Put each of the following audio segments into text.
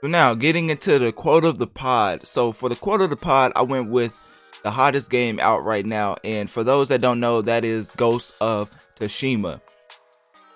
So now getting into the quote of the pod. So for the quote of the pod, I went with the hottest game out right now. And for those that don't know, that is Ghost of Tsushima,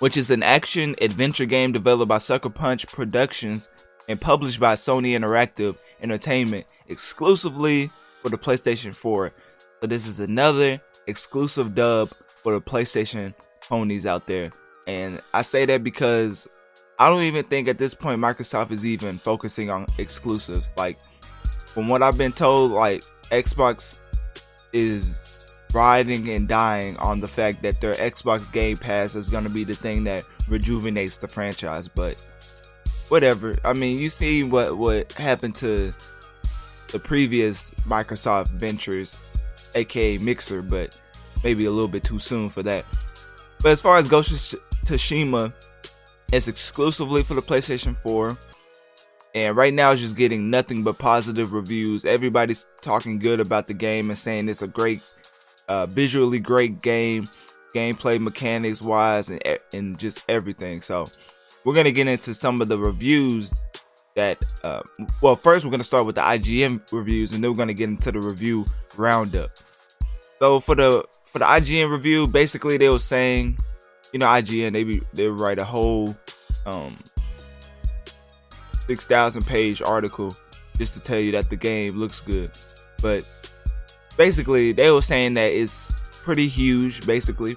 which is an action adventure game developed by Sucker Punch Productions and published by Sony Interactive Entertainment exclusively for the PlayStation 4. So this is another exclusive dub for the PlayStation ponies out there. And I say that because I don't even think at this point Microsoft is even focusing on exclusives. Like from what I've been told, like Xbox is riding and dying on the fact that their Xbox Game Pass is going to be the thing that rejuvenates the franchise. But whatever. I mean, you see what what happened to the previous Microsoft ventures, aka Mixer, but maybe a little bit too soon for that. But as far as Ghost of Tsushima, it's exclusively for the PlayStation 4. And right now it's just getting nothing but positive reviews. Everybody's talking good about the game and saying it's a great, uh, visually great game, gameplay mechanics wise, and, and just everything. So we're gonna get into some of the reviews that. Uh, well, first we're gonna start with the IGN reviews, and then we're gonna get into the review roundup. So for the for the IGN review, basically they were saying, you know, IGN they be, they write a whole um 6,000 page article just to tell you that the game looks good. But basically, they were saying that it's pretty huge, basically.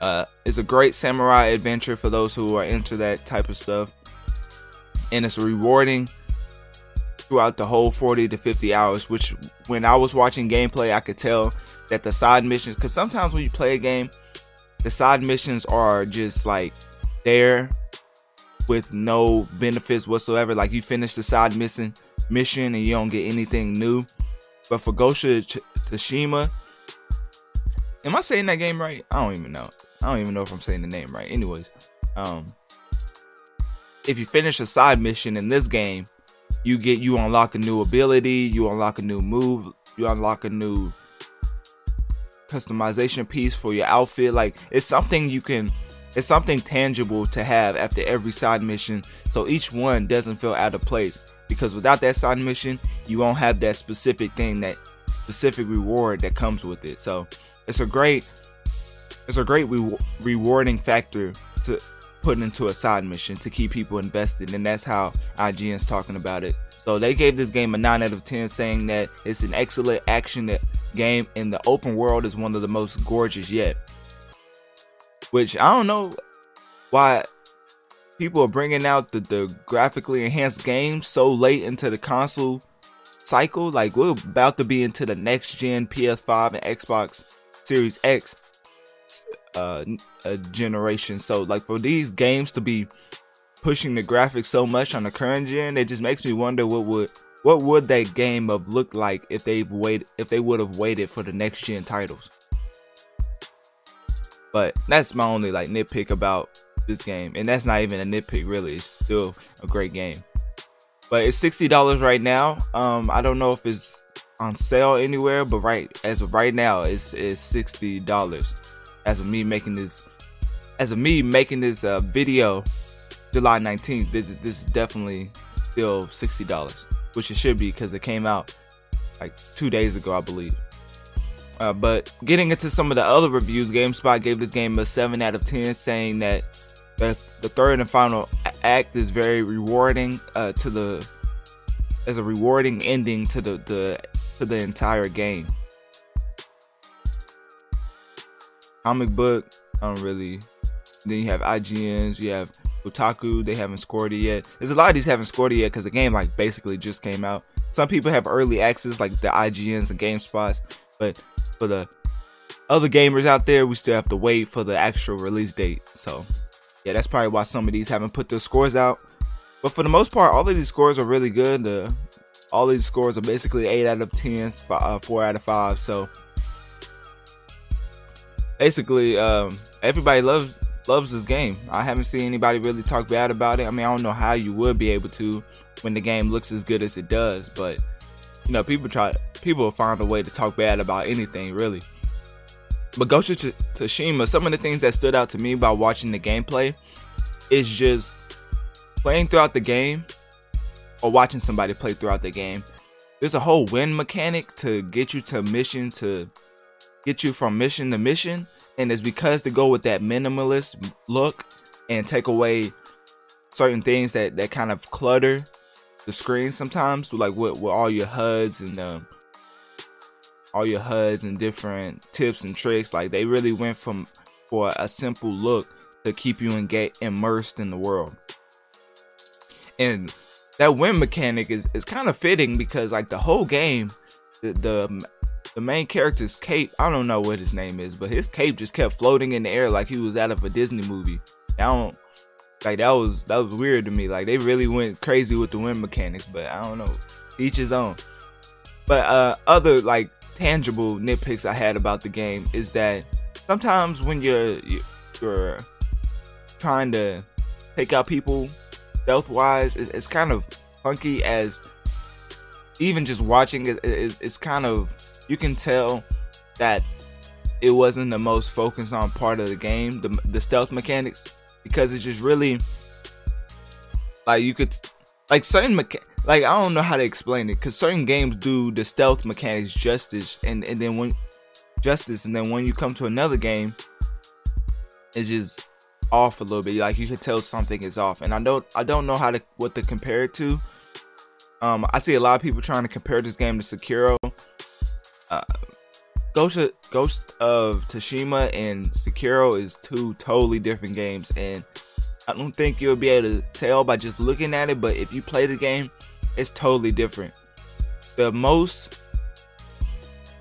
Uh, it's a great samurai adventure for those who are into that type of stuff. And it's rewarding throughout the whole 40 to 50 hours, which when I was watching gameplay, I could tell that the side missions, because sometimes when you play a game, the side missions are just like there with no benefits whatsoever. Like you finish the side mission mission and you don't get anything new. But for Ghost of Tsushima, am I saying that game right? I don't even know. I don't even know if I'm saying the name right. Anyways, um, if you finish a side mission in this game, you get you unlock a new ability, you unlock a new move, you unlock a new customization piece for your outfit. Like it's something you can it's something tangible to have after every side mission so each one doesn't feel out of place. Because without that side mission, you won't have that specific thing, that specific reward that comes with it. So it's a great, it's a great re- rewarding factor to put into a side mission to keep people invested, and that's how IGN's talking about it. So they gave this game a 9 out of 10, saying that it's an excellent action game, and the open world is one of the most gorgeous yet which I don't know why people are bringing out the, the graphically enhanced games so late into the console cycle. Like we're about to be into the next gen PS5 and Xbox Series X uh, generation. So like for these games to be pushing the graphics so much on the current gen, it just makes me wonder what would what would that game have looked like if they've waited if they would have waited for the next gen titles. But that's my only like nitpick about this game, and that's not even a nitpick really. It's still a great game. But it's sixty dollars right now. Um, I don't know if it's on sale anywhere, but right as of right now, it's it's sixty dollars. As of me making this, as of me making this uh, video, July nineteenth, this this is definitely still sixty dollars, which it should be because it came out like two days ago, I believe. Uh, but getting into some of the other reviews, GameSpot gave this game a 7 out of 10, saying that the, the third and final act is very rewarding uh, to the as a rewarding ending to the, the to the entire game. Comic book, I don't really. Then you have IGNs, you have Kotaku, they haven't scored it yet. There's a lot of these haven't scored it yet because the game like basically just came out. Some people have early access like the IGNs and GameSpots, but for the other gamers out there, we still have to wait for the actual release date. So, yeah, that's probably why some of these haven't put their scores out. But for the most part, all of these scores are really good. The all these scores are basically eight out of ten, uh, four out of five. So basically, um, everybody loves loves this game. I haven't seen anybody really talk bad about it. I mean, I don't know how you would be able to when the game looks as good as it does, but you know, people try people find a way to talk bad about anything really. But Ghost of Tsushima, some of the things that stood out to me by watching the gameplay is just playing throughout the game. or watching somebody play throughout the game. There's a whole win mechanic to get you to mission to get you from mission to mission, and it's because to go with that minimalist look and take away certain things that that kind of clutter the screen sometimes, like with, with all your HUDs and um, all your HUDs and different tips and tricks. Like they really went from for a simple look to keep you engaged, immersed in the world. And that win mechanic is, is kind of fitting because like the whole game, the, the the main character's cape, I don't know what his name is, but his cape just kept floating in the air like he was out of a Disney movie. I don't like that was that was weird to me. Like they really went crazy with the wind mechanics, but I don't know. Each his own. But uh other like tangible nitpicks I had about the game is that sometimes when you're you're trying to take out people stealth wise, it's, it's kind of funky as even just watching it, it, it's kind of you can tell that it wasn't the most focused on part of the game, the, the stealth mechanics, because it's just really like you could like certain mecha- like I don't know how to explain it because certain games do the stealth mechanics justice, and and then when justice, and then when you come to another game, it's just off a little bit. Like you can tell something is off, and I don't I don't know how to what to compare it to. Um, I see a lot of people trying to compare this game to Sekiro. Uh, Ghost of, Ghost of Tsushima and Sekiro is two totally different games, and I don't think you'll be able to tell by just looking at it. But if you play the game, it's totally different. The most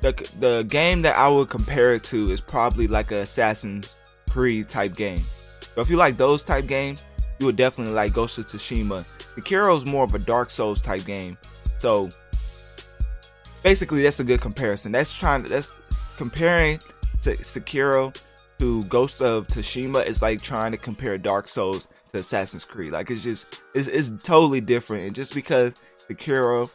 the the game that I would compare it to is probably like a Assassin's Creed type game. So if you like those type games, you would definitely like Ghost of Tsushima. Sekiro is more of a Dark Souls type game. So basically, that's a good comparison. That's trying to that's comparing to Sekiro to Ghost of Tsushima is like trying to compare Dark Souls to Assassin's Creed. Like it's just it's, it's totally different. And just because Sekiro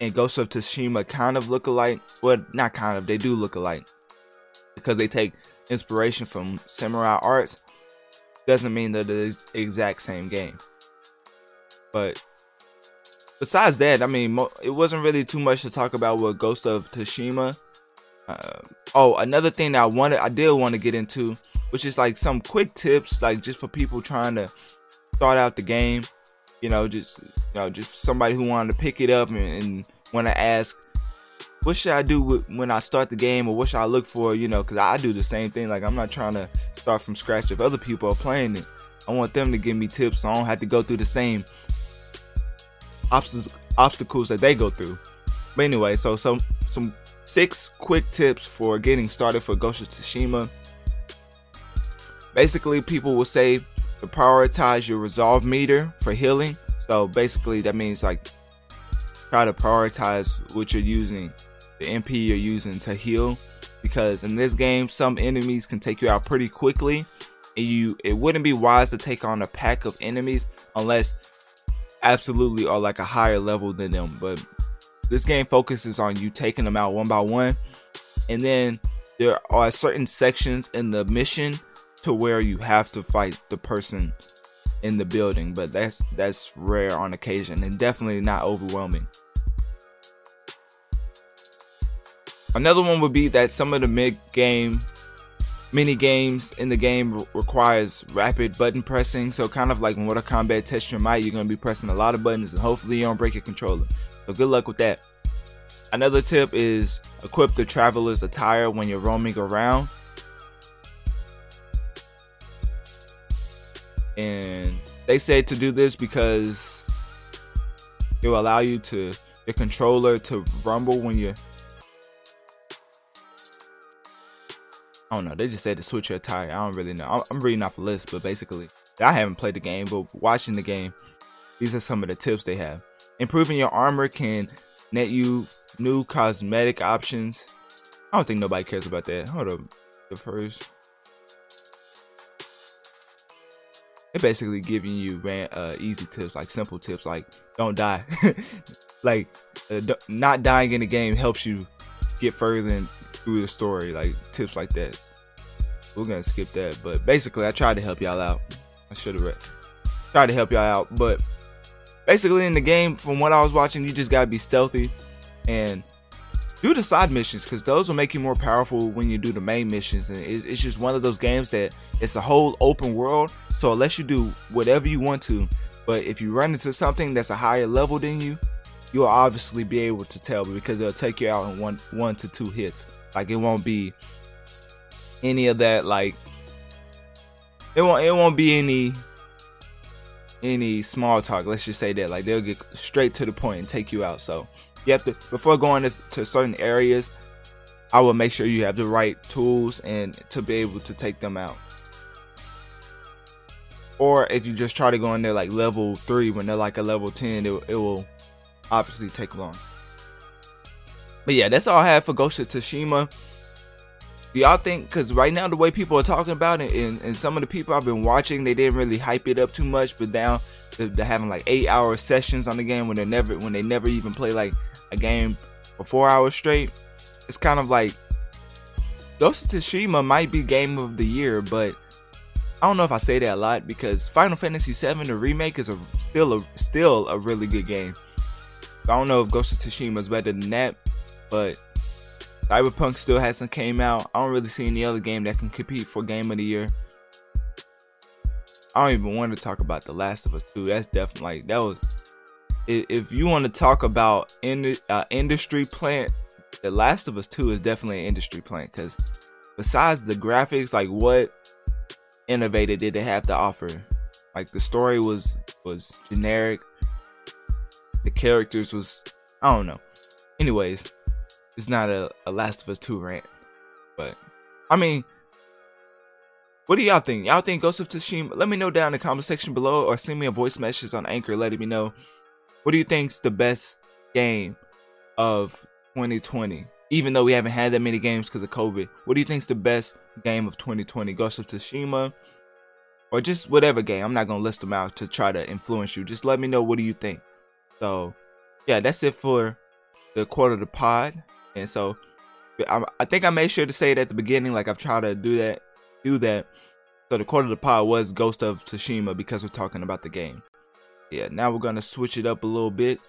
and Ghost of Tsushima kind of look alike, well, not kind of, they do look alike because they take inspiration from samurai arts doesn't mean that it's the exact same game. But besides that, I mean, it wasn't really too much to talk about with Ghost of Tsushima. Uh, oh, another thing that I wanted, I did want to get into, which is like some quick tips, like just for people trying to start out the game. You know, just you know, just somebody who wanted to pick it up and, and want to ask, what should I do with, when I start the game, or what should I look for? You know, because I do the same thing. Like I'm not trying to start from scratch if other people are playing it. I want them to give me tips so I don't have to go through the same obstacles obstacles that they go through. But anyway, so some some six quick tips for getting started for Ghost of Tsushima. Basically, people will say to prioritize your resolve meter for healing. So basically, that means like try to prioritize what you're using, the MP you're using to heal because in this game some enemies can take you out pretty quickly and you it wouldn't be wise to take on a pack of enemies unless absolutely are like a higher level than them but this game focuses on you taking them out one by one and then there are certain sections in the mission to where you have to fight the person in the building but that's that's rare on occasion and definitely not overwhelming. Another one would be that some of the mid game mini games in the game requires rapid button pressing. So kind of like Mortal Kombat Test Your Might, you're gonna be pressing a lot of buttons and hopefully you don't break your controller. So good luck with that. Another tip is equip the traveler's attire when you're roaming around. And they say to do this because it will allow you to your controller to rumble when you're I don't know. They just said to switch your attire. I don't really know. I'm reading off a list, but basically, I haven't played the game, but watching the game, these are some of the tips they have. Improving your armor can net you new cosmetic options. I don't think nobody cares about that. Hold up. The first. They're basically giving you ran, uh, easy tips, like simple tips, like don't die. like, uh, not dying in the game helps you get further through the story, like tips like that. We're gonna skip that, but basically, I tried to help y'all out. I should have. Tried to help y'all out, but basically in the game, from what I was watching, you just gotta be stealthy and do the side missions because those will make you more powerful when you do the main missions. And it's, it's just one of those games that it's a whole open world. So unless you do whatever you want to, but if you run into something that's a higher level than you, you'll obviously be able to tell because they'll take you out in one one to two hits. Like it won't be any of that like it won't it won't be any any small talk. Let's just say that like they'll get straight to the point and take you out. So you have to before going to, to certain areas. I will make sure you have the right tools and to be able to take them out. Or if you just try to go in there like level three when they're like a level ten, it, it will obviously take long. But yeah, that's all I have for Ghost of Tsushima. Do y'all think? Because right now the way people are talking about it, and, and some of the people I've been watching, they didn't really hype it up too much. But now they're, having like eight-hour sessions on the game when they never, when they never even play like a game for four hours straight. It's kind of like Ghost of Tsushima might be game of the year, but I don't know if I say that a lot because Final Fantasy VII the remake is a, still a still a really good game. I don't know if Ghost of Tsushima is better than that, but Cyberpunk still hasn't came out. I don't really see any other game that can compete for Game of the Year. I don't even want to talk about The Last of Us 2. That's definitely like that was. If you want to talk about in uh, industry plant, The Last of Us 2 is definitely an industry plant because besides the graphics, like what innovated did they have to offer? Like the story was was generic. The characters was I don't know. Anyways, it's not a, a Last of Us 2 rant. But I mean what do y'all think? Y'all think Ghost of Tsushima? Let me know down in the comment section below or send me a voice message on Anchor letting me know what do you think's the best game of 2020? Even though we haven't had that many games because of COVID, what do you think's the best game of 2020? Ghost of Tsushima or just whatever game. I'm not gonna list them out to try to influence you. Just let me know what do you think. So yeah, that's it for the quarter of the pod. And so I, I think I made sure to say it at the beginning, like I've tried to do that, do that. So the quarter of the pod was Ghost of Tsushima because we're talking about the game. Yeah, now we're gonna switch it up a little bit